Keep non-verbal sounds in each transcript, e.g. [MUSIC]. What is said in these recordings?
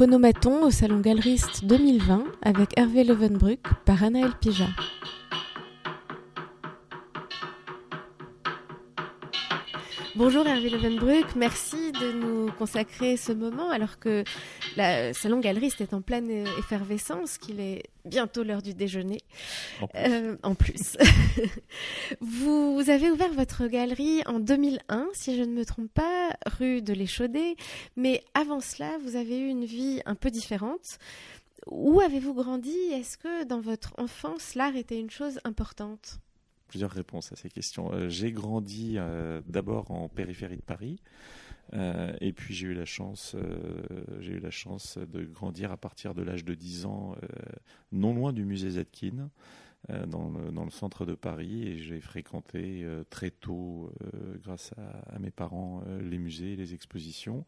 Phonomaton au Salon Galeriste 2020 avec Hervé Levenbruck par Anaël Pija. Bonjour Hervé Levenbruck, merci de nous consacrer ce moment alors que le Salon Galeriste est en pleine effervescence, qu'il est bientôt l'heure du déjeuner. En plus. Euh, [LAUGHS] vous, avez ouvert votre galerie en 2001, si je ne me trompe pas, rue de l'Échaudé, mais avant cela, vous avez eu une vie un peu différente. Où avez-vous grandi? Est-ce que dans votre enfance, l'art était une chose importante? Plusieurs réponses à ces questions. Euh, j'ai grandi euh, d'abord en périphérie de Paris. Euh, et puis j'ai eu la chance, j'ai eu la chance de grandir à partir de l'âge de 10 ans, non loin du musée Zetkin, dans le, dans, le, centre de Paris. Et j'ai fréquenté très tôt, grâce à, à, mes parents, les musées, les expositions.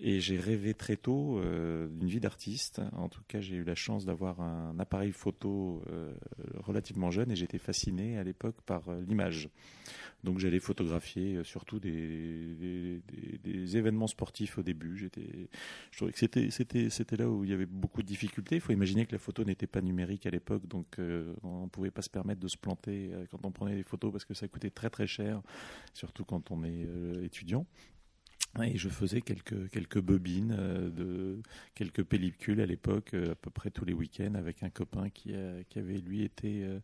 Et j'ai rêvé très tôt euh, d'une vie d'artiste. En tout cas, j'ai eu la chance d'avoir un appareil photo euh, relativement jeune et j'étais fasciné à l'époque par euh, l'image. Donc j'allais photographier surtout des, événements sportifs au début. Je trouvais que c'était là où il y avait beaucoup de difficultés. Il faut imaginer que la photo n'était pas numérique à l'époque, donc on ne pouvait pas se permettre de se planter quand on prenait des photos parce que ça coûtait très très cher, surtout quand on est étudiant. Et je faisais quelques, quelques bobines, euh, de, quelques pellicules à l'époque, euh, à peu près tous les week-ends, avec un copain qui, qui avait lui été euh,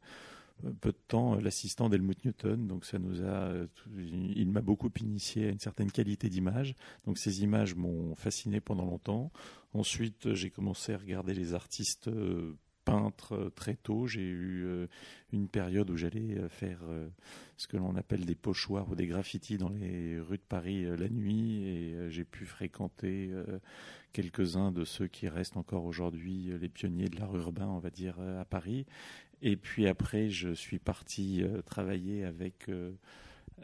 peu de temps l'assistant d'Helmut Newton. Donc ça nous a, il m'a beaucoup initié à une certaine qualité d'image. Donc ces images m'ont fasciné pendant longtemps. Ensuite, j'ai commencé à regarder les artistes peintre euh, très tôt. J'ai eu euh, une période où j'allais euh, faire ce que l'on appelle des pochoirs ou des graffitis dans les rues de Paris la nuit et j'ai pu fréquenter quelques-uns de ceux qui restent encore aujourd'hui les pionniers de l'art urbain, on va dire, à Paris. Et puis après, je suis parti travailler avec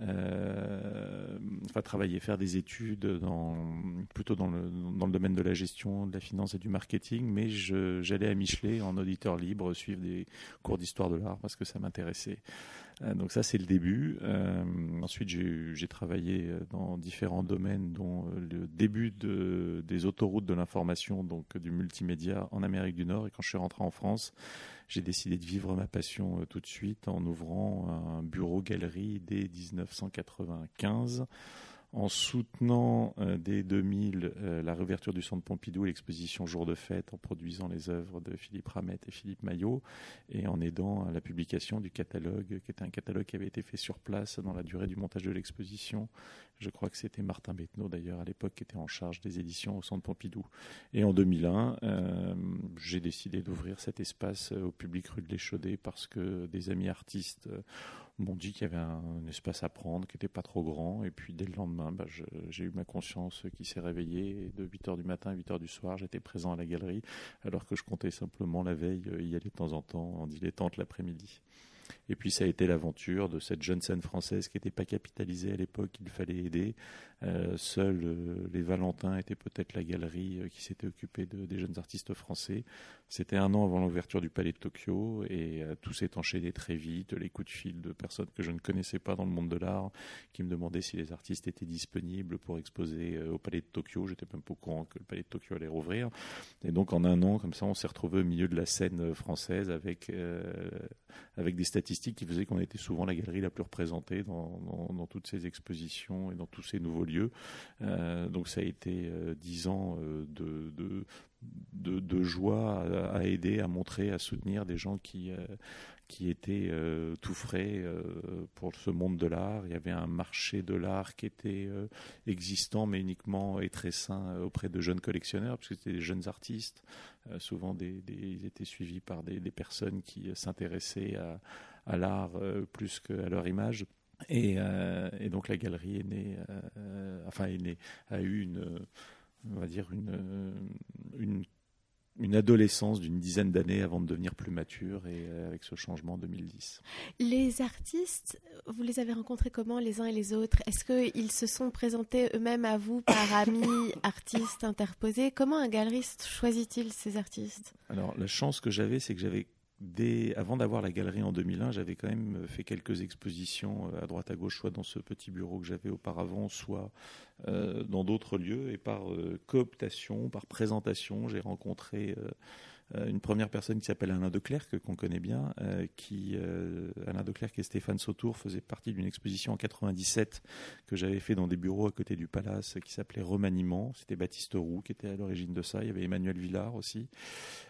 euh, enfin, travailler, faire des études dans, plutôt dans le, dans le domaine de la gestion, de la finance et du marketing, mais j'allais à Michelet en auditeur libre suivre des cours d'histoire de l'art parce que ça m'intéressait. Euh, donc ça, c'est le début. Euh, ensuite, j'ai travaillé dans différents domaines, dont le début de, des autoroutes de l'information, donc du multimédia en Amérique du Nord. Et quand je suis rentré en France, j'ai décidé de vivre ma passion euh, tout de suite en ouvrant un bureau galerie dès 1995 en soutenant euh, dès 2000 euh, la réouverture du centre Pompidou et l'exposition Jour de fête, en produisant les œuvres de Philippe Ramette et Philippe Maillot, et en aidant à la publication du catalogue, qui était un catalogue qui avait été fait sur place dans la durée du montage de l'exposition. Je crois que c'était Martin Bettenot d'ailleurs à l'époque qui était en charge des éditions au centre Pompidou. Et en 2001, euh, j'ai décidé d'ouvrir cet espace au public rue de l'Échaudé parce que des amis artistes m'ont dit qu'il y avait un, espace à prendre qui n'était pas trop grand. Et puis dès le lendemain, bah, j'ai eu ma conscience qui s'est réveillée. Et de 8h du matin à 8h du soir, j'étais présent à la galerie, alors que je comptais simplement la veille euh, y aller de temps en temps en dilettante l'après-midi. Et puis ça a été l'aventure de cette jeune scène française qui n'était pas capitalisée à l'époque, qu'il fallait aider. Euh, seuls euh, les Valentins étaient peut-être la galerie euh, qui s'était occupée de, des jeunes artistes français. C'était un an avant l'ouverture du Palais de Tokyo et tout s'est enchaîné très vite. Les coups de fil de personnes que je ne connaissais pas dans le monde de l'art qui me demandaient si les artistes étaient disponibles pour exposer au Palais de Tokyo. J'étais même pas au courant que le Palais de Tokyo allait rouvrir. Et donc en un an, comme ça, on s'est retrouvé au milieu de la scène française avec, avec des statistiques qui faisait qu'on était souvent la galerie la plus représentée dans, toutes ces expositions et dans tous ces nouveaux lieux. Euh, donc ça a été euh, dix ans euh, de, joie à, aider, à montrer, à soutenir des gens qui, étaient tout frais pour ce monde de l'art. Il y avait un marché de l'art qui était existant, mais uniquement et très sain auprès de jeunes collectionneurs, puisque c'était des jeunes artistes. souvent, ils étaient suivis par des personnes qui s'intéressaient à à l'art euh, plus qu'à leur image. Et, euh, et, donc la galerie est née, euh, enfin est née, a eu une, on va dire une, une, une adolescence d'une dizaine d'années avant de devenir plus mature et avec ce changement en 2010. Les artistes, vous les avez rencontrés comment les uns et les autres? Est-ce qu'ils se sont présentés eux-mêmes à vous par [COUGHS] amis, artistes interposés? Comment un galeriste choisit-il ces artistes? Alors la chance que j'avais, c'est que j'avais dès, avant d'avoir la galerie en 2001, j'avais quand même fait quelques expositions à droite à gauche, soit dans ce petit bureau que j'avais auparavant, soit dans d'autres lieux. Et par cooptation, par présentation, j'ai rencontré euh, une première personne qui s'appelle Alain Declercq, qu'on connaît bien, euh, qui, euh, Alain Declercq et Stéphane Sautour faisaient partie d'une exposition en 97 que j'avais fait dans des bureaux à côté du Palace qui s'appelait Remaniement. C'était Baptiste Roux qui était à l'origine de ça. Il y avait Emmanuel Villard aussi.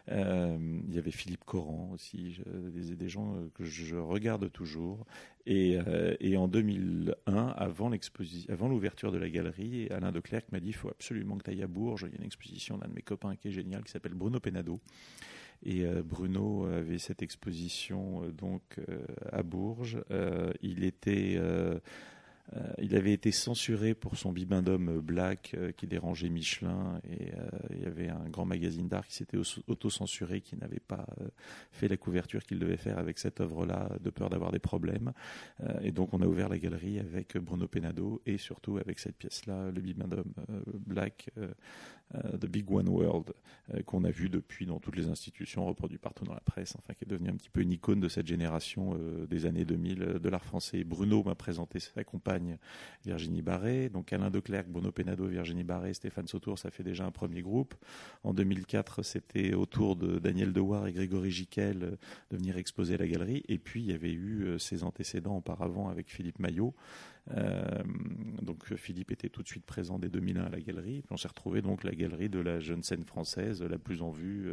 il y avait Philippe Coran aussi, des, gens que je regarde toujours. Et, en 2001, avant l'ouverture de la galerie, Alain Declercq m'a dit il faut absolument que tu ailles à Bourges. Il y a une exposition d'un de mes copains qui est génial, qui s'appelle Bruno Penado. Et euh, Bruno avait cette exposition euh, donc euh, à Bourges. il était il avait été censuré pour son bibendum black qui dérangeait Michelin et il y avait un grand magazine d'art qui s'était auto-censuré qui n'avait pas fait la couverture qu'il devait faire avec cette œuvre-là de peur d'avoir des problèmes. et donc on a ouvert la galerie avec Bruno Penado et surtout avec cette pièce-là, le bibendum black The Big One World qu'on a vu depuis dans toutes les institutions, reproduit partout dans la presse, enfin qui est devenu un petit peu une icône de cette génération des années 2000 de l'art français. Bruno m'a présenté sa compagne Virginie Barré. Donc Alain Declercq, Bono Penado, Virginie Barré, Stéphane Sautour, ça fait déjà un premier groupe. En 2004, c'était au tour de Daniel Dewar et Grégory Giquel euh, de venir exposer la galerie. Et puis, il y avait eu euh, ses antécédents auparavant avec Philippe Maillot. Euh, donc Philippe était tout de suite présent dès 2001 à la galerie. Puis on s'est retrouvé donc la galerie de la jeune scène française la plus en vue.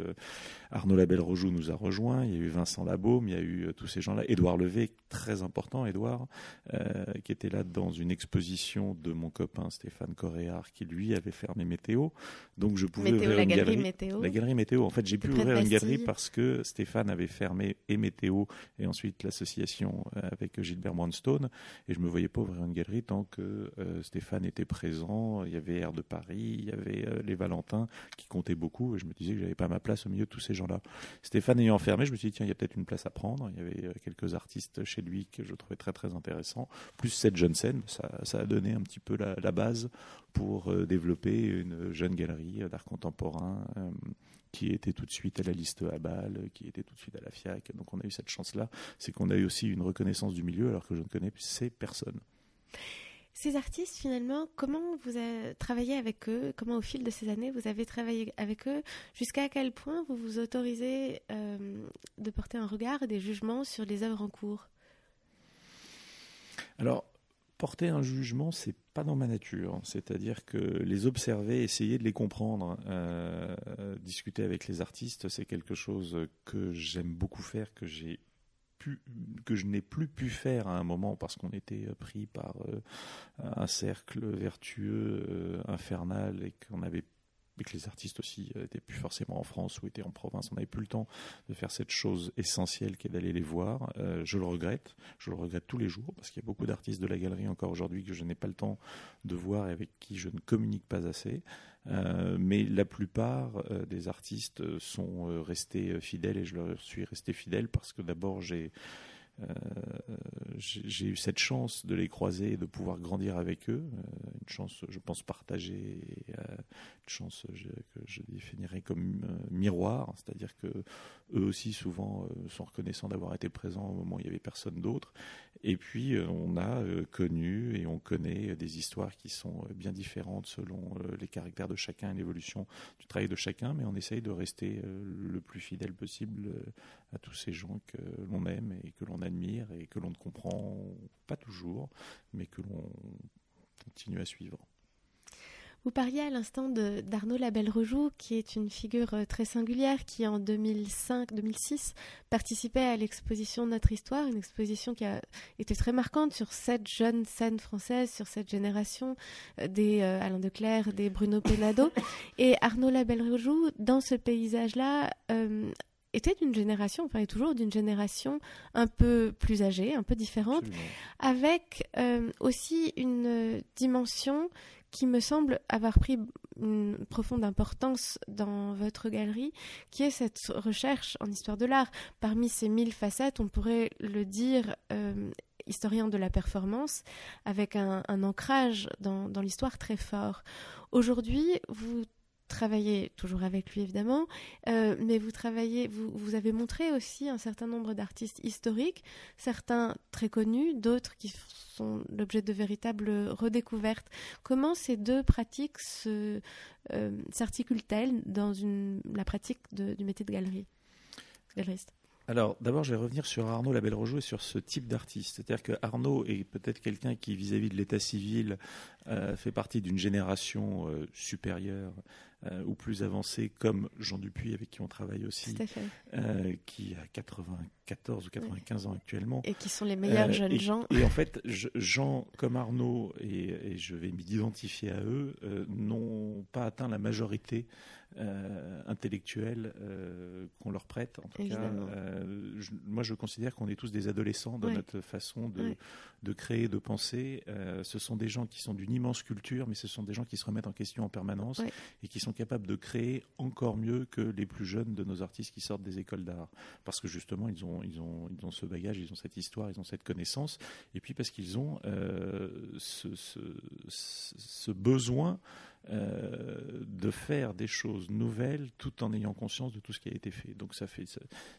Arnaud Labelle-Rojoux nous a rejoint. Il y a eu Vincent Labaume, il y a eu tous ces gens-là. Édouard Levé, très important, Édouard, qui était là dans une exposition de mon copain Stéphane Coréard qui lui avait fermé Météo. Donc je pouvais ouvrir la une galerie Météo. La galerie Météo. En fait, j'ai pu ouvrir une galerie parce que Stéphane avait fermé et Météo et ensuite l'association euh, avec Gilbert Brownstone et je me voyais pas ouvrir une galerie tant que euh, Stéphane était présent. Il y avait Air de Paris, il y avait euh, les Valentins qui comptaient beaucoup et je me disais que j'avais pas ma place au milieu de tous ces gens-là. Stéphane ayant fermé, je me suis dit tiens, il y a peut-être une place à prendre. Il y avait quelques artistes chez lui que je trouvais très très intéressants, plus cette jeune scène, ça, a donné un petit peu la, base pour euh, développer une jeune galerie d'art contemporain euh, qui était tout de suite à la liste à Bâle, qui était tout de suite à la FIAC. Donc on a eu cette chance-là, c'est qu'on a eu aussi une reconnaissance du milieu alors que je ne connais ces personnes. Ces artistes, finalement, comment vous avez travaillé avec eux? Comment, au fil de ces années, vous avez travaillé avec eux? Jusqu'à quel point vous vous autorisez euh, de porter un regard et des jugements sur les œuvres en cours? Alors, porter un jugement, c'est pas dans ma nature. C'est-à-dire que les observer, essayer de les comprendre, euh, discuter avec les artistes, c'est quelque chose que j'aime beaucoup faire, que j'ai que je n'ai plus pu faire à un moment parce qu'on était pris par euh, un cercle vertueux euh, infernal et qu'on avait mais que les artistes aussi n'étaient plus forcément en France ou étaient en province. On n'avait plus le temps de faire cette chose essentielle qui est d'aller les voir. Euh, je le regrette, je le regrette tous les jours parce qu'il y a beaucoup d'artistes de la galerie encore aujourd'hui que je n'ai pas le temps de voir et avec qui je ne communique pas assez. Euh, mais la plupart euh, des artistes sont restés fidèles et je leur suis resté fidèle parce que d'abord j'ai euh, j'ai eu cette chance de les croiser et de pouvoir grandir avec eux, euh, une chance, je pense, partagée, euh, une chance que je définirais comme miroir, c'est-à-dire que eux aussi souvent sont reconnaissants d'avoir été présents au moment où il y avait personne d'autre. Et puis on a connu et on connaît des histoires qui sont bien différentes selon les caractères de chacun et l'évolution du travail de chacun, mais on essaye de rester le plus fidèle possible à tous ces gens que l'on aime et que l'on admire et que l'on ne comprend pas toujours, mais que l'on continue à suivre. Vous parliez à l'instant d'Arnaud Labelle-Rejoux, qui est une figure euh, très singulière, qui en 2005-2006 participait à l'exposition Notre Histoire, une exposition qui a été très marquante sur cette jeune scène française, sur cette génération euh, des euh, Alain Declerc, des Bruno Penado. [LAUGHS] Et Arnaud Labelle-Rejoux, dans ce paysage-là, était d'une génération, enfin est toujours d'une génération un peu plus âgée, un peu différente, avec euh, aussi une dimension qui me semble avoir pris une profonde importance dans votre galerie, qui est cette recherche en histoire de l'art. Parmi ces mille facettes, on pourrait le dire, euh, historien de la performance, avec un, ancrage dans, dans l'histoire très fort. Aujourd'hui, vous travaillez toujours avec lui évidemment, mais vous travaillez, vous, avez montré aussi un certain nombre d'artistes historiques, certains très connus, d'autres qui sont l'objet de véritables redécouvertes. Comment ces deux pratiques s'articulent-elles dans la pratique du métier de galerie, galeriste? Alors, d'abord, je vais revenir sur Arnaud Labelle-Rojo et sur ce type d'artiste. C'est-à-dire que Arnaud est peut-être quelqu'un qui, vis-à-vis de l'état civil, euh, fait partie d'une génération euh, supérieure euh, ou plus avancée, comme Jean Dupuis, avec qui on travaille aussi, qui a 94 ou 95 ans actuellement. Et qui sont les meilleurs jeunes gens. Et en fait, Jean, comme Arnaud, et, et je vais m'identifier à eux, n'ont pas atteint la majorité euh, intellectuels euh, qu'on leur prête. En tout cas, euh, moi, je considère qu'on est tous des adolescents dans notre façon de, de, créer, de penser. ce sont des gens qui sont d'une immense culture, mais ce sont des gens qui se remettent en question en permanence et qui sont capables de créer encore mieux que les plus jeunes de nos artistes qui sortent des écoles d'art. Parce que justement, ils ont, ils, ont, ils ont ce bagage, ils ont cette histoire, ils ont cette connaissance. Et puis parce qu'ils ont ce, ce, ce, besoin euh, de faire des choses nouvelles tout en ayant conscience de tout ce qui a été fait. Donc ça fait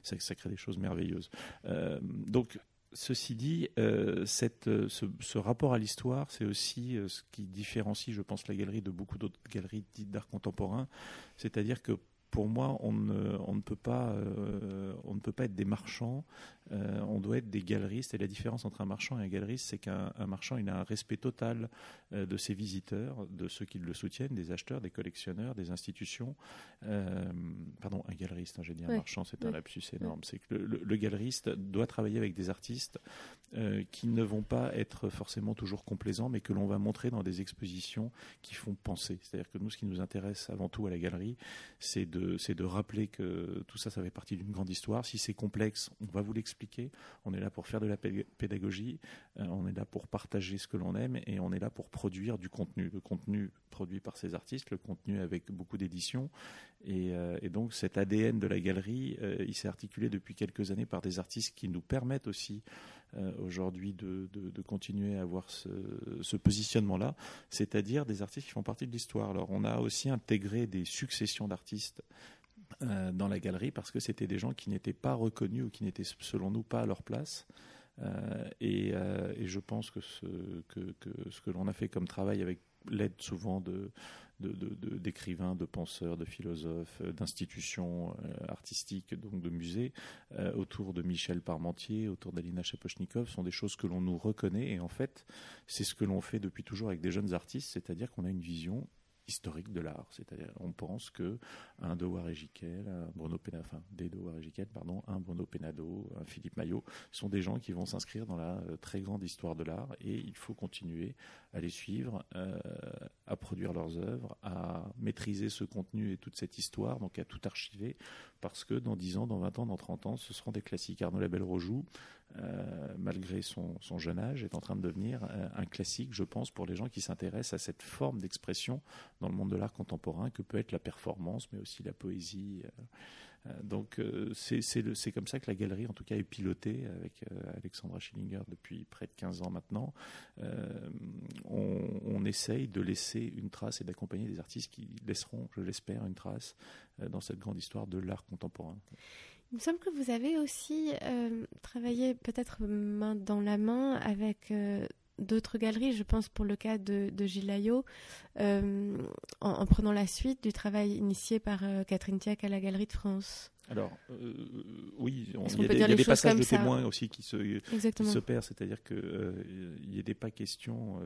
ça, crée des choses merveilleuses. Euh, donc Ceci dit, euh, ce, rapport à l'histoire, c'est aussi ce qui différencie, je pense, la galerie de beaucoup d'autres galeries dites d'art contemporain. C'est-à-dire que pour moi, on ne, peut, pas, on ne peut pas être des marchands, euh, on doit être des galeristes. Et la différence entre un marchand et un galeriste, c'est qu'un marchand, il a un respect total euh, de ses visiteurs, de ceux qui le soutiennent, des acheteurs, des collectionneurs, des institutions. pardon, un galeriste, hein, j'ai dit un marchand, c'est un lapsus énorme. C'est que le, le, galeriste doit travailler avec des artistes qui ne vont pas être forcément toujours complaisants, mais que l'on va montrer dans des expositions qui font penser. C'est-à-dire que nous, ce qui nous intéresse avant tout à la galerie, c'est de c'est de rappeler que tout ça, ça fait partie d'une grande histoire. Si c'est complexe, on va vous l'expliquer. On est là pour faire de la pédagogie, euh, on est là pour partager ce que l'on aime et on est là pour produire du contenu. Le contenu produit par ces artistes, le contenu avec beaucoup d'éditions. Et, euh, donc cet ADN de la galerie, euh, il s'est articulé depuis quelques années par des artistes qui nous permettent aussi aujourd'hui de, continuer à avoir ce positionnement-là, c'est-à-dire des artistes qui font partie de l'histoire. Alors on a aussi intégré des successions d'artistes euh, dans la galerie parce que c'était des gens qui n'étaient pas reconnus ou qui n'étaient selon nous pas à leur place. Euh, euh, et, je pense que ce que, l'on a fait comme travail avec l'aide souvent d'écrivains, de, penseurs, de philosophes, d'institutions artistiques, donc de musées, autour de Michel Parmentier, autour d'Alina Chapochnikov, sont des choses que l'on nous reconnaît. Et en fait, c'est ce que l'on fait depuis toujours avec des jeunes artistes, c'est-à-dire qu'on a une vision historique de l'art. C'est-à-dire, on pense que un De Waré-Giquel, un Bruno enfin, des pardon, un Bruno Penado, un Philippe Maillot, sont des gens qui vont s'inscrire dans la euh, très grande histoire de l'art et il faut continuer à les suivre, euh, à produire leurs œuvres, à maîtriser ce contenu et toute cette histoire, donc à tout archiver, parce que dans 10 ans, dans 20 ans, dans 30 ans, ce seront des classiques. Arnaud Labelle-Rojoux, euh, malgré son, jeune âge, est en train de devenir euh, un classique, je pense, pour les gens qui s'intéressent à cette forme d'expression dans le monde de l'art contemporain que peut être la performance, mais aussi la poésie. Euh, donc c'est comme ça que la galerie, en tout cas, est pilotée avec Alexandra Schillinger depuis près de 15 ans maintenant. On, on, essaye de laisser une trace et d'accompagner des artistes qui laisseront, je l'espère, une trace dans cette grande histoire de l'art contemporain. Il me semble que vous avez aussi euh, travaillé peut-être main dans la main avec euh, d'autres galeries. Je pense pour le cas de, de euh, en, prenant la suite du travail initié par Catherine Tiac à la Galerie de France. Alors, oui, il y a des, passages de témoins aussi qui se, qui se perdent, c'est-à-dire qu'il n'était pas question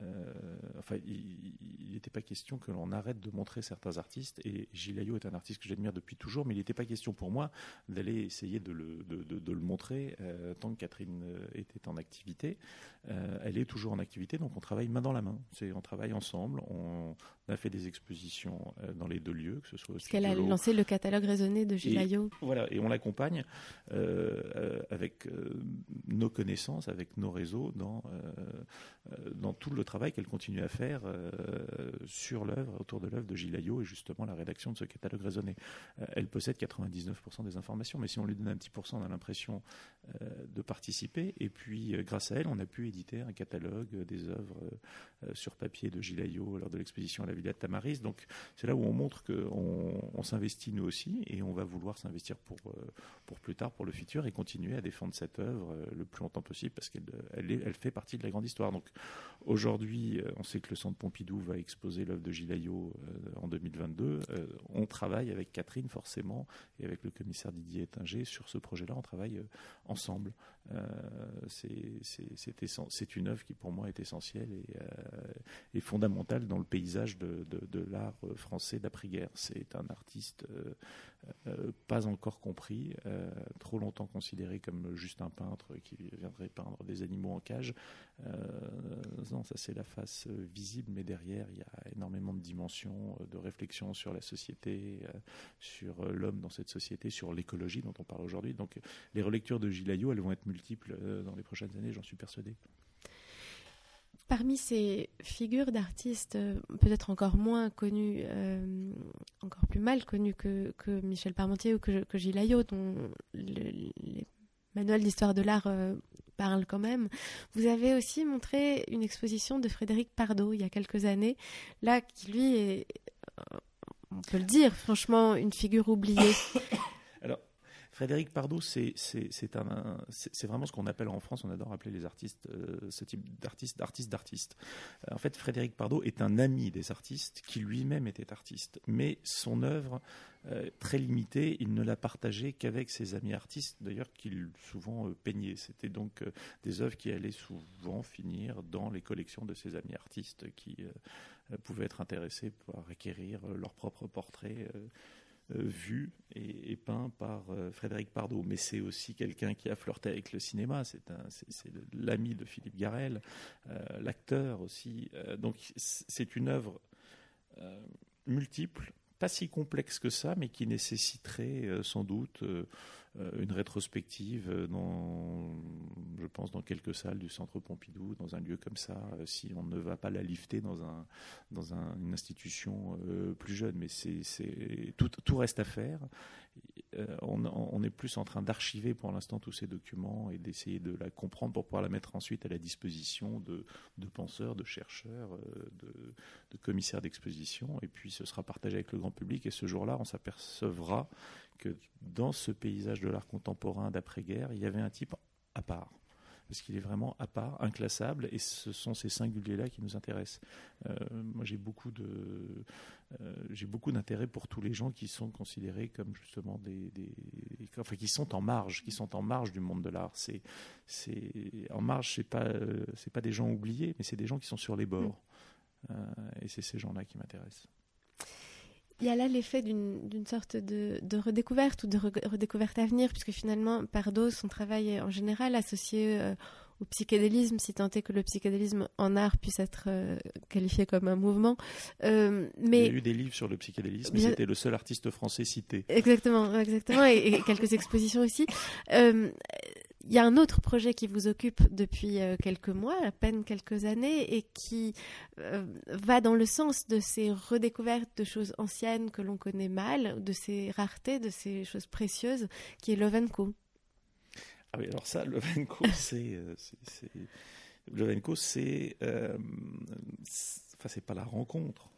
euh, enfin, il n'était pas question que l'on arrête de montrer certains artistes. Et Gilles est un artiste que j'admire depuis toujours, mais il n'était pas question pour moi d'aller essayer de le, de, le montrer euh, tant que Catherine euh, était en activité. elle est toujours en activité, donc on travaille main dans la main. On travaille ensemble. On a fait des expositions dans les deux lieux, que ce soit. Parce qu'elle a lancé le catalogue de Gilayo. Voilà, et on l'accompagne avec nos connaissances, avec nos réseaux dans, dans tout le travail qu'elle continue à faire sur l'œuvre, autour de l'œuvre de Gilayo et justement la rédaction de ce catalogue raisonné. elle possède 99% des informations, mais si on lui donne un petit pourcent, on a l'impression de participer. Et puis, grâce à elle, on a pu éditer un catalogue des œuvres sur papier de Gilayo lors de l'exposition à la Villa de Tamaris. Donc, c'est là où on montre qu'on on, s'investit nous aussi et on va vouloir s'investir pour, pour plus tard, pour le futur et continuer à défendre cette œuvre le plus longtemps possible parce qu'elle elle, elle fait partie de la grande histoire. Donc, aujourd'hui, on sait que le Centre Pompidou va exposer l'œuvre de Gilayo en 2022. on travaille avec Catherine, forcément, et avec le commissaire Didier Ettinger sur ce projet-là. On travaille ensemble. C'est une œuvre qui, pour moi, est essentielle et, et fondamentale dans le paysage de, l'art français d'après-guerre. C'est un artiste euh, euh, pas encore compris, euh, trop longtemps considéré comme juste un peintre qui viendrait peindre des animaux en cage. non, ça c'est la face visible, mais derrière il y a énormément de dimensions de réflexion sur la société, sur l'homme dans cette société, sur l'écologie dont on parle aujourd'hui. Donc les relectures de Gilayo, elles vont être multiples dans les prochaines années, j'en suis persuadé. Parmi ces figures d'artistes euh, peut-être encore moins connues, euh, encore plus mal connues que, Michel Parmentier ou que, que Gilles Ayot, dont les manuels d'histoire de l'art euh, parlent quand même, vous avez aussi montré une exposition de Frédéric Pardo il y a quelques années, là qui lui est, on peut le dire, franchement, une figure oubliée. [LAUGHS] Frédéric Pardo, c'est vraiment ce qu'on appelle en France, on adore appeler les artistes, euh, ce type d'artiste, d'artiste, d'artiste. Euh, en fait, Frédéric Pardo est un ami des artistes qui lui-même était artiste. Mais son œuvre, euh, très limitée, il ne l'a partagée qu'avec ses amis artistes, d'ailleurs, qu'il souvent peignait. C'était donc des œuvres qui allaient souvent finir dans les collections de ses amis artistes qui pouvaient être intéressés pour acquérir leur propre portrait vu et, peint par euh, Frédéric Pardo. Mais c'est aussi quelqu'un qui a flirté avec le cinéma. C'est l'ami de Philippe Garel, euh, l'acteur aussi. donc c'est une œuvre multiple, pas si complexe que ça, mais qui nécessiterait sans doute euh, une rétrospective euh, dans, je pense, dans quelques salles du Centre Pompidou, dans un lieu comme ça, euh, si on ne va pas la lifter dans, un, dans une institution plus jeune. Mais c'est, tout reste à faire. On, est plus en train d'archiver pour l'instant tous ces documents et d'essayer de la comprendre pour pouvoir la mettre ensuite à la disposition de, penseurs, de chercheurs, de, de commissaires d'exposition. Et puis ce sera partagé avec le grand public. Et ce jour-là, on s'apercevra que dans ce paysage de l'art contemporain d'après-guerre, il y avait un type à part. Parce qu'il est vraiment à part, inclassable, et ce sont ces singuliers-là qui nous intéressent. Euh, moi, j'ai beaucoup de, euh, j'ai beaucoup d'intérêt pour tous les gens qui sont considérés comme justement des, enfin, qui sont en marge, qui sont en marge du monde de l'art. C'est, c'est en marge, c'est pas, c'est pas des gens oubliés, mais c'est des gens qui sont sur les bords. Mm. Euh, et c'est ces gens-là qui m'intéressent. Il y a là l'effet d'une sorte de, redécouverte ou de redécouverte à venir, puisque finalement, Pardo, son travail est en général associé euh, au psychédélisme, si tant est que le psychédélisme en art puisse être euh, qualifié comme un mouvement. Euh, mais... Il y a eu des livres sur le psychédélisme, mais c'était le seul artiste français cité. Exactement, exactement, et, et quelques expositions aussi. Il y a un autre projet qui vous occupe depuis euh, quelques mois, à peine quelques années, et qui euh, va dans le sens de ces redécouvertes de choses anciennes que l'on connaît mal, de ces raretés, de ces choses précieuses, qui est Lovenko. Ah oui, alors ça, Lovenko, [LAUGHS] c'est... Euh, Lovenko, c'est... Enfin, c'est pas la rencontre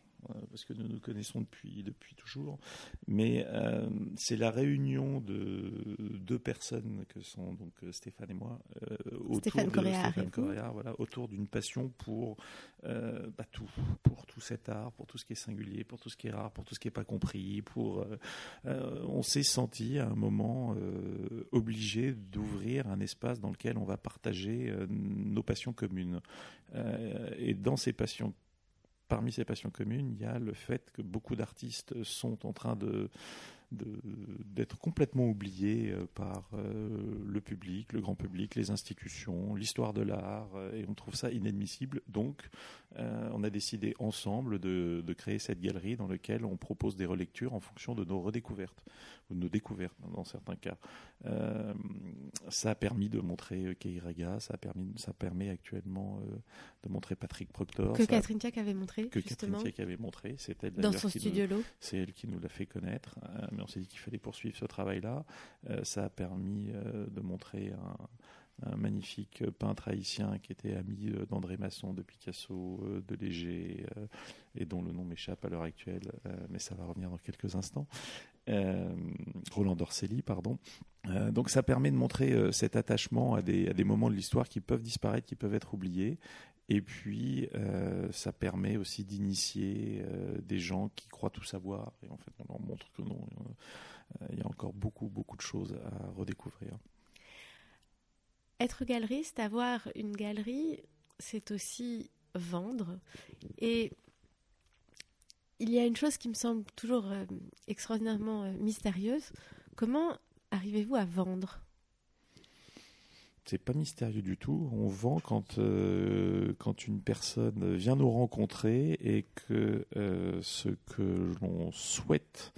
parce que nous nous connaissons depuis, depuis toujours, mais euh, c'est la réunion de deux personnes que sont donc euh, Stéphane et moi autour Stéphane Correa, voilà, autour d'une passion pour bah, tout, pour tout cet art, pour tout ce qui est singulier, pour tout ce qui est rare, pour tout ce qui n'est pas compris. Pour, on s'est senti à un moment obligé d'ouvrir un espace dans lequel on va partager nos passions communes. et dans ces passions parmi ces passions communes, il y a le fait que beaucoup d'artistes sont en train d'être complètement oublié euh, par euh, le public, le grand public, les institutions, l'histoire de l'art, euh, et on trouve ça inadmissible. Donc, on a décidé ensemble de, créer cette galerie dans laquelle on propose des relectures en fonction de nos redécouvertes, nos découvertes dans certains cas. ça a permis de montrer Keiraga, ça, a permis, ça permet actuellement de montrer Patrick Proctor. Que Catherine Tiac avait montré, que justement. Catherine avait montré, c'était dans son studio C'est elle qui nous l'a fait connaître on s'est dit qu'il fallait poursuivre ce travail-là. Euh, ça a permis euh, de montrer un, magnifique peintre haïtien qui était ami euh, d'André Masson, de Picasso, de Léger, et dont le nom m'échappe à l'heure actuelle, mais ça va revenir dans quelques instants. Roland Dorcelli, pardon. donc ça permet de montrer cet attachement à des, à des moments de l'histoire qui peuvent disparaître, qui peuvent être oubliés, et puis, ça permet aussi d'initier des gens qui croient tout savoir. Et en fait, on leur montre que non, il y a encore beaucoup, beaucoup de choses à redécouvrir. Être galeriste, avoir une galerie, c'est aussi vendre. Et il y a une chose qui me semble toujours euh, extraordinairement euh, mystérieuse. Comment arrivez-vous à vendre? C'est pas mystérieux du tout. On vend quand, euh, quand une personne vient nous rencontrer et que ce que l'on souhaite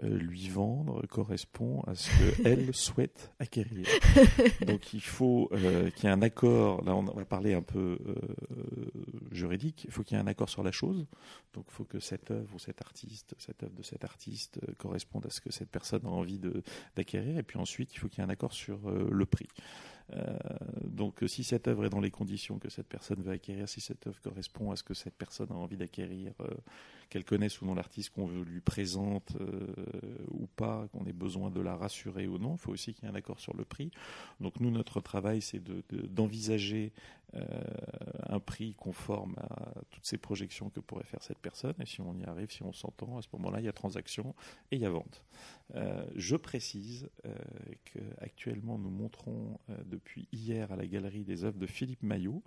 lui vendre correspond à ce qu'elle [LAUGHS] souhaite acquérir. [LAUGHS] Donc il faut euh, qu'il y ait un accord, là on va parler un peu euh, juridique, il faut qu'il y ait un accord sur la chose. Donc il faut que cette œuvre ou cet artiste, cette œuvre de cet artiste corresponde à ce que cette personne a envie d'acquérir. Et puis ensuite il faut qu'il y ait un accord sur le prix. Donc si cette œuvre est dans les conditions que cette personne veut acquérir, si cette œuvre correspond à ce que cette personne a envie d'acquérir, qu'elle connaisse ou non l'artiste qu'on lui présente euh, ou pas, qu'on ait besoin de la rassurer ou non. Il faut aussi qu'il y ait un accord sur le prix. Donc nous, notre travail, c'est d'envisager euh, un prix conforme à toutes ces projections que pourrait faire cette personne. Et si on y arrive, si on s'entend, à ce moment-là, il y a transaction et il y a vente. Euh, je précise qu'actuellement, nous montrons depuis hier à la galerie des œuvres de Philippe Maillot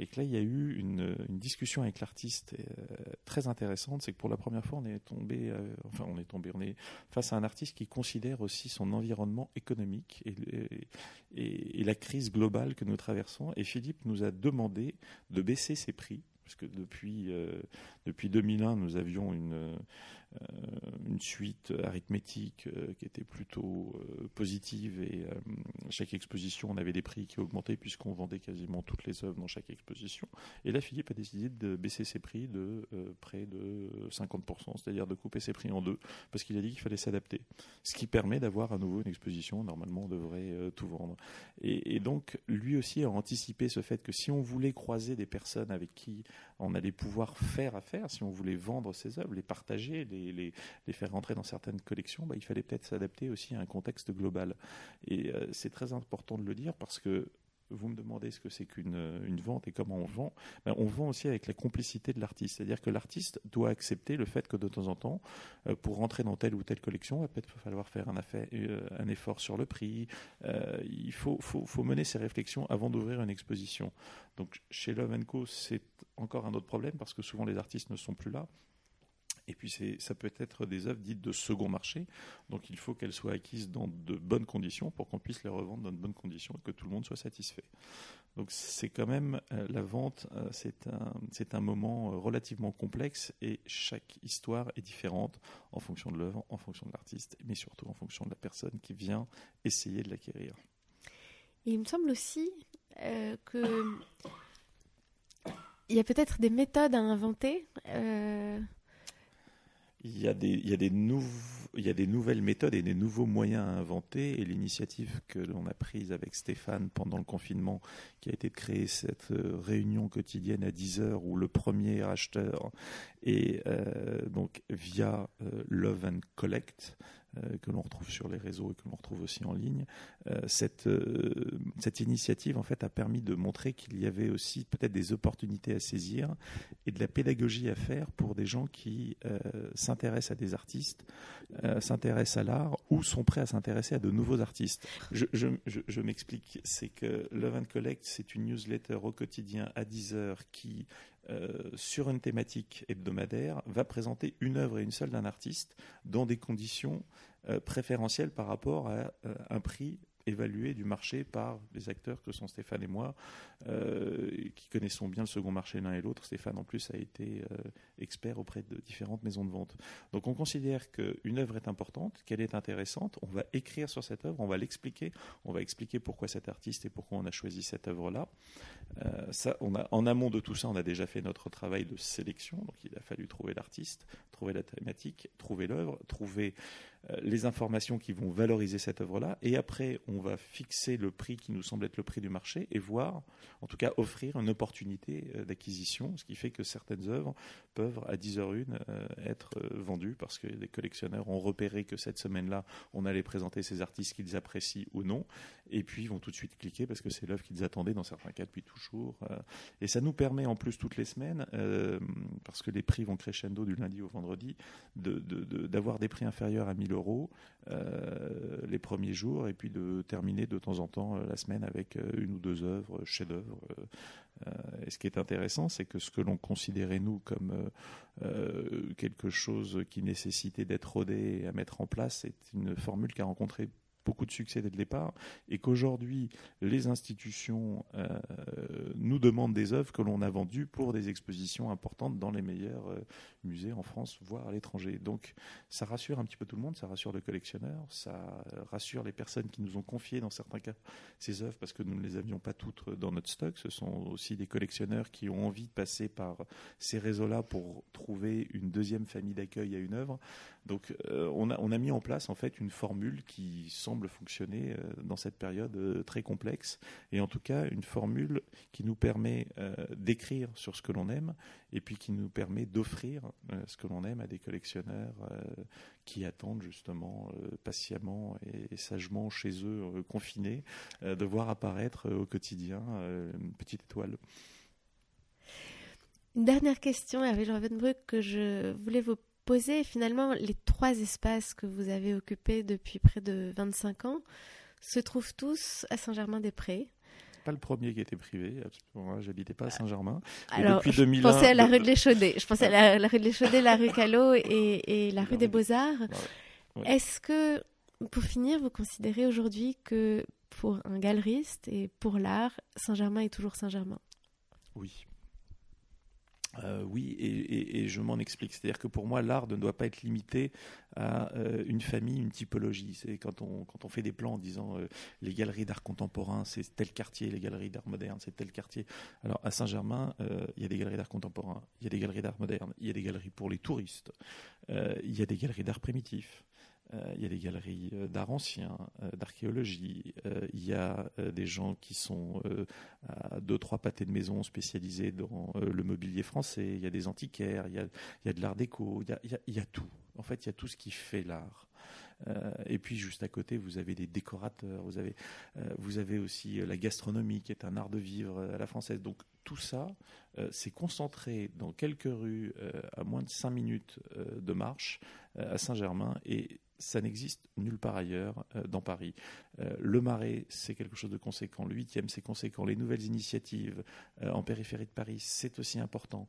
et que là, il y a eu une, discussion avec l'artiste euh, très intéressante. C'est que pour la première fois, on est tombé, euh, enfin, on est tombé, on est face à un artiste qui considère aussi son environnement économique et, la crise globale que nous traversons. Et Philippe nous a demandé de baisser ses prix, parce que depuis, euh, depuis 2001, nous avions une euh, une suite arithmétique euh, qui était plutôt euh, positive et chaque exposition on avait des prix qui augmentaient puisqu'on vendait quasiment toutes les œuvres dans chaque exposition. Et là Philippe a décidé de baisser ses prix de près de 50%, c'est-à-dire de couper ses prix en deux parce qu'il a dit qu'il fallait s'adapter. Ce qui permet d'avoir à nouveau une exposition, normalement on devrait tout vendre. Et, et donc lui aussi a anticipé ce fait que si on voulait croiser des personnes avec qui on allait pouvoir faire affaire, si on voulait vendre ses œuvres, les partager, les les, faire rentrer dans certaines collections, bah, il fallait peut-être s'adapter aussi à un contexte global. Et euh, c'est très important de le dire parce que vous me demandez ce que c'est qu'une une vente et comment on vend, ben on vend aussi avec la complicité de l'artiste. C'est-à-dire que l'artiste doit accepter le fait que de temps en temps, euh, pour rentrer dans telle ou telle collection, il va peut-être falloir faire un, euh, effort sur le prix. il faut, mener ces réflexions avant d'ouvrir une exposition. Donc chez Love Co, c'est encore un autre problème parce que souvent les artistes ne sont plus là. Et puis ça peut être des œuvres dites de second marché, donc il faut qu'elles soient acquises dans de bonnes conditions pour qu'on puisse les revendre dans de bonnes conditions et que tout le monde soit satisfait. Donc c'est quand même euh, la vente, euh, c'est un, moment euh, relativement complexe et chaque histoire est différente en fonction de l'œuvre, en fonction de l'artiste, mais surtout en fonction de la personne qui vient essayer de l'acquérir. il me semble aussi que il y a peut-être des méthodes à inventer. Il y, a des, il, y a des il y a des nouvelles méthodes et des nouveaux moyens à inventer. Et l'initiative que l'on a prise avec Stéphane pendant le confinement, qui a été de créer cette euh, réunion quotidienne à 10 heures où le premier acheteur est euh, donc via euh, Love and Collect, que l'on retrouve sur les réseaux et que l'on retrouve aussi en ligne. Euh, cette, euh, cette initiative en fait a permis de montrer qu'il y avait aussi peut-être des opportunités à saisir et de la pédagogie à faire pour des gens qui s'intéressent à des artistes, s'intéressent à l'art ou sont prêts à s'intéresser à de nouveaux artistes. Je, je, m'explique, c'est que Love and Collect, c'est une newsletter au quotidien à 10 heures qui sur une thématique hebdomadaire, va présenter une œuvre et une seule d'un artiste dans des conditions préférentielles par rapport à un prix évalué du marché par les acteurs que sont Stéphane et moi, euh, qui connaissons bien le second marché l'un et l'autre. Stéphane, en plus, a été euh, expert auprès de différentes maisons de vente. Donc on considère qu'une œuvre est importante, qu'elle est intéressante. On va écrire sur cette œuvre, on va l'expliquer, on va expliquer pourquoi cet artiste et pourquoi on a choisi cette œuvre-là. Euh, en amont de tout ça, on a déjà fait notre travail de sélection. Donc il a fallu trouver l'artiste, trouver la thématique, trouver l'œuvre, trouver les informations qui vont valoriser cette œuvre-là. Et après, on va fixer le prix qui nous semble être le prix du marché et voir, en tout cas, offrir une opportunité d'acquisition, ce qui fait que certaines œuvres peuvent à 10h01 euh, être euh, vendues parce que les collectionneurs ont repéré que cette semaine-là, on allait présenter ces artistes qu'ils apprécient ou non, et puis ils vont tout de suite cliquer parce que c'est l'œuvre qu'ils attendaient dans certains cas depuis toujours. Euh. et ça nous permet en plus toutes les semaines, parce que les prix vont crescendo du lundi au vendredi, d'avoir de, des prix inférieurs à 1000 euros les premiers jours, et puis de terminer de temps en temps la semaine avec une ou deux œuvres, chefs-d'œuvre. et ce qui est intéressant, c'est que ce que l'on considérait nous comme euh, quelque chose qui nécessitait d'être rodé et à mettre en place. C'est une formule qui a rencontré beaucoup de succès dès le départ, et qu'aujourd'hui, les institutions euh, nous demandent des œuvres que l'on a vendues pour des expositions importantes dans les meilleurs euh, musées en France, voire à l'étranger. Donc, ça rassure un petit peu tout le monde, ça rassure le collectionneur, ça rassure les personnes qui nous ont confié, dans certains cas, ces œuvres, parce que nous ne les avions pas toutes dans notre stock. Ce sont aussi des collectionneurs qui ont envie de passer par ces réseaux-là pour trouver une deuxième famille d'accueil à une œuvre. Donc, euh, on, a, on a mis en place, en fait, une formule qui semble fonctionner euh, dans cette période euh, très complexe. Et en tout cas, une formule qui nous permet d'écrire sur ce que l'on aime et puis qui nous permet d'offrir ce que l'on aime à des collectionneurs qui attendent justement patiemment et, sagement chez eux, confinés, de voir apparaître au quotidien une petite étoile. Une dernière question, Hervé Ravenbrück, que je voulais vous poser finalement les trois espaces que vous avez occupés depuis près de 25 ans se trouvent tous à Saint-Germain-des-Prés. Pas le premier qui était privé, absolument. J'habitais pas à Saint-Germain. Alors, depuis je pensais à la rue de l'Échaudé. Je pensais à la, rue de l'Échaudé, la rue Callot et, la rue des Beaux-Arts. Est-ce que, pour finir, vous considérez aujourd'hui que pour un galeriste et pour l'art, Saint-Germain est toujours Saint-Germain? Oui. Euh, oui, et, je m'en explique. C'est-à-dire que pour moi, l'art ne doit pas être limité à euh, une famille, une typologie. C'est quand on, quand on fait des plans en disant euh, les galeries d'art contemporain, c'est tel quartier, les galeries d'art moderne, c'est tel quartier. Alors à Saint-Germain, il y a des galeries d'art contemporain, il y a des galeries d'art moderne, il y a des galeries pour les touristes, il y a des galeries d'art primitif. Euh, il y a des galeries euh, d'art ancien, euh, d'archéologie. il y a des gens qui sont à deux, trois pâtés de maison spécialisés dans le mobilier français. Il y a des antiquaires, il y a, il y a de l'art déco, il y a, tout. En fait, il y a tout ce qui fait l'art. et puis juste à côté, vous avez des décorateurs, vous avez, vous avez aussi la gastronomie qui est un art de vivre à la française. Donc tout ça, s'est concentré dans quelques rues à moins de cinq minutes de marche à Saint-Germain et ça n'existe nulle part ailleurs euh, dans Paris. Euh, le Marais, c'est quelque chose de conséquent. Le huitième, c'est conséquent. Les nouvelles initiatives euh, en périphérie de Paris, c'est aussi important.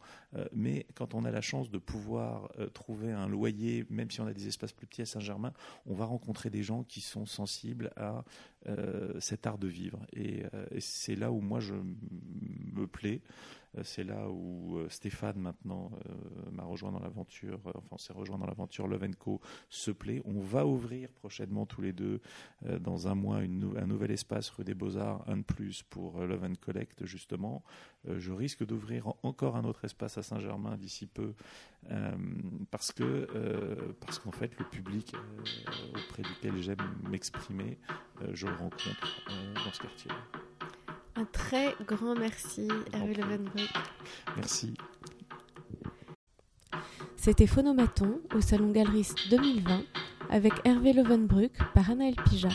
mais quand on a la chance de pouvoir trouver un loyer, même si on a des espaces plus petits à Saint-Germain, on va rencontrer des gens qui sont sensibles à cet art de vivre. Et, et c'est là où moi je me plais. Euh, c'est là où euh, Stéphane maintenant euh, m'a rejoint dans l'aventure, enfin s'est rejoint dans l'aventure Love Co se plaît. On va ouvrir prochainement tous les deux dans un mois un nouvel espace rue des Beaux-Arts, un de plus pour Love Collect justement. je risque d'ouvrir encore un autre espace à Saint-Germain d'ici peu parce que parce qu'en fait le public auprès duquel j'aime m'exprimer, je le rencontre dans ce quartier. Un très grand merci, Hervé Levenbruck. Merci. C'était Phonomaton au Salon Galeriste 2020 avec Hervé Levenbruck par Anaël Pija.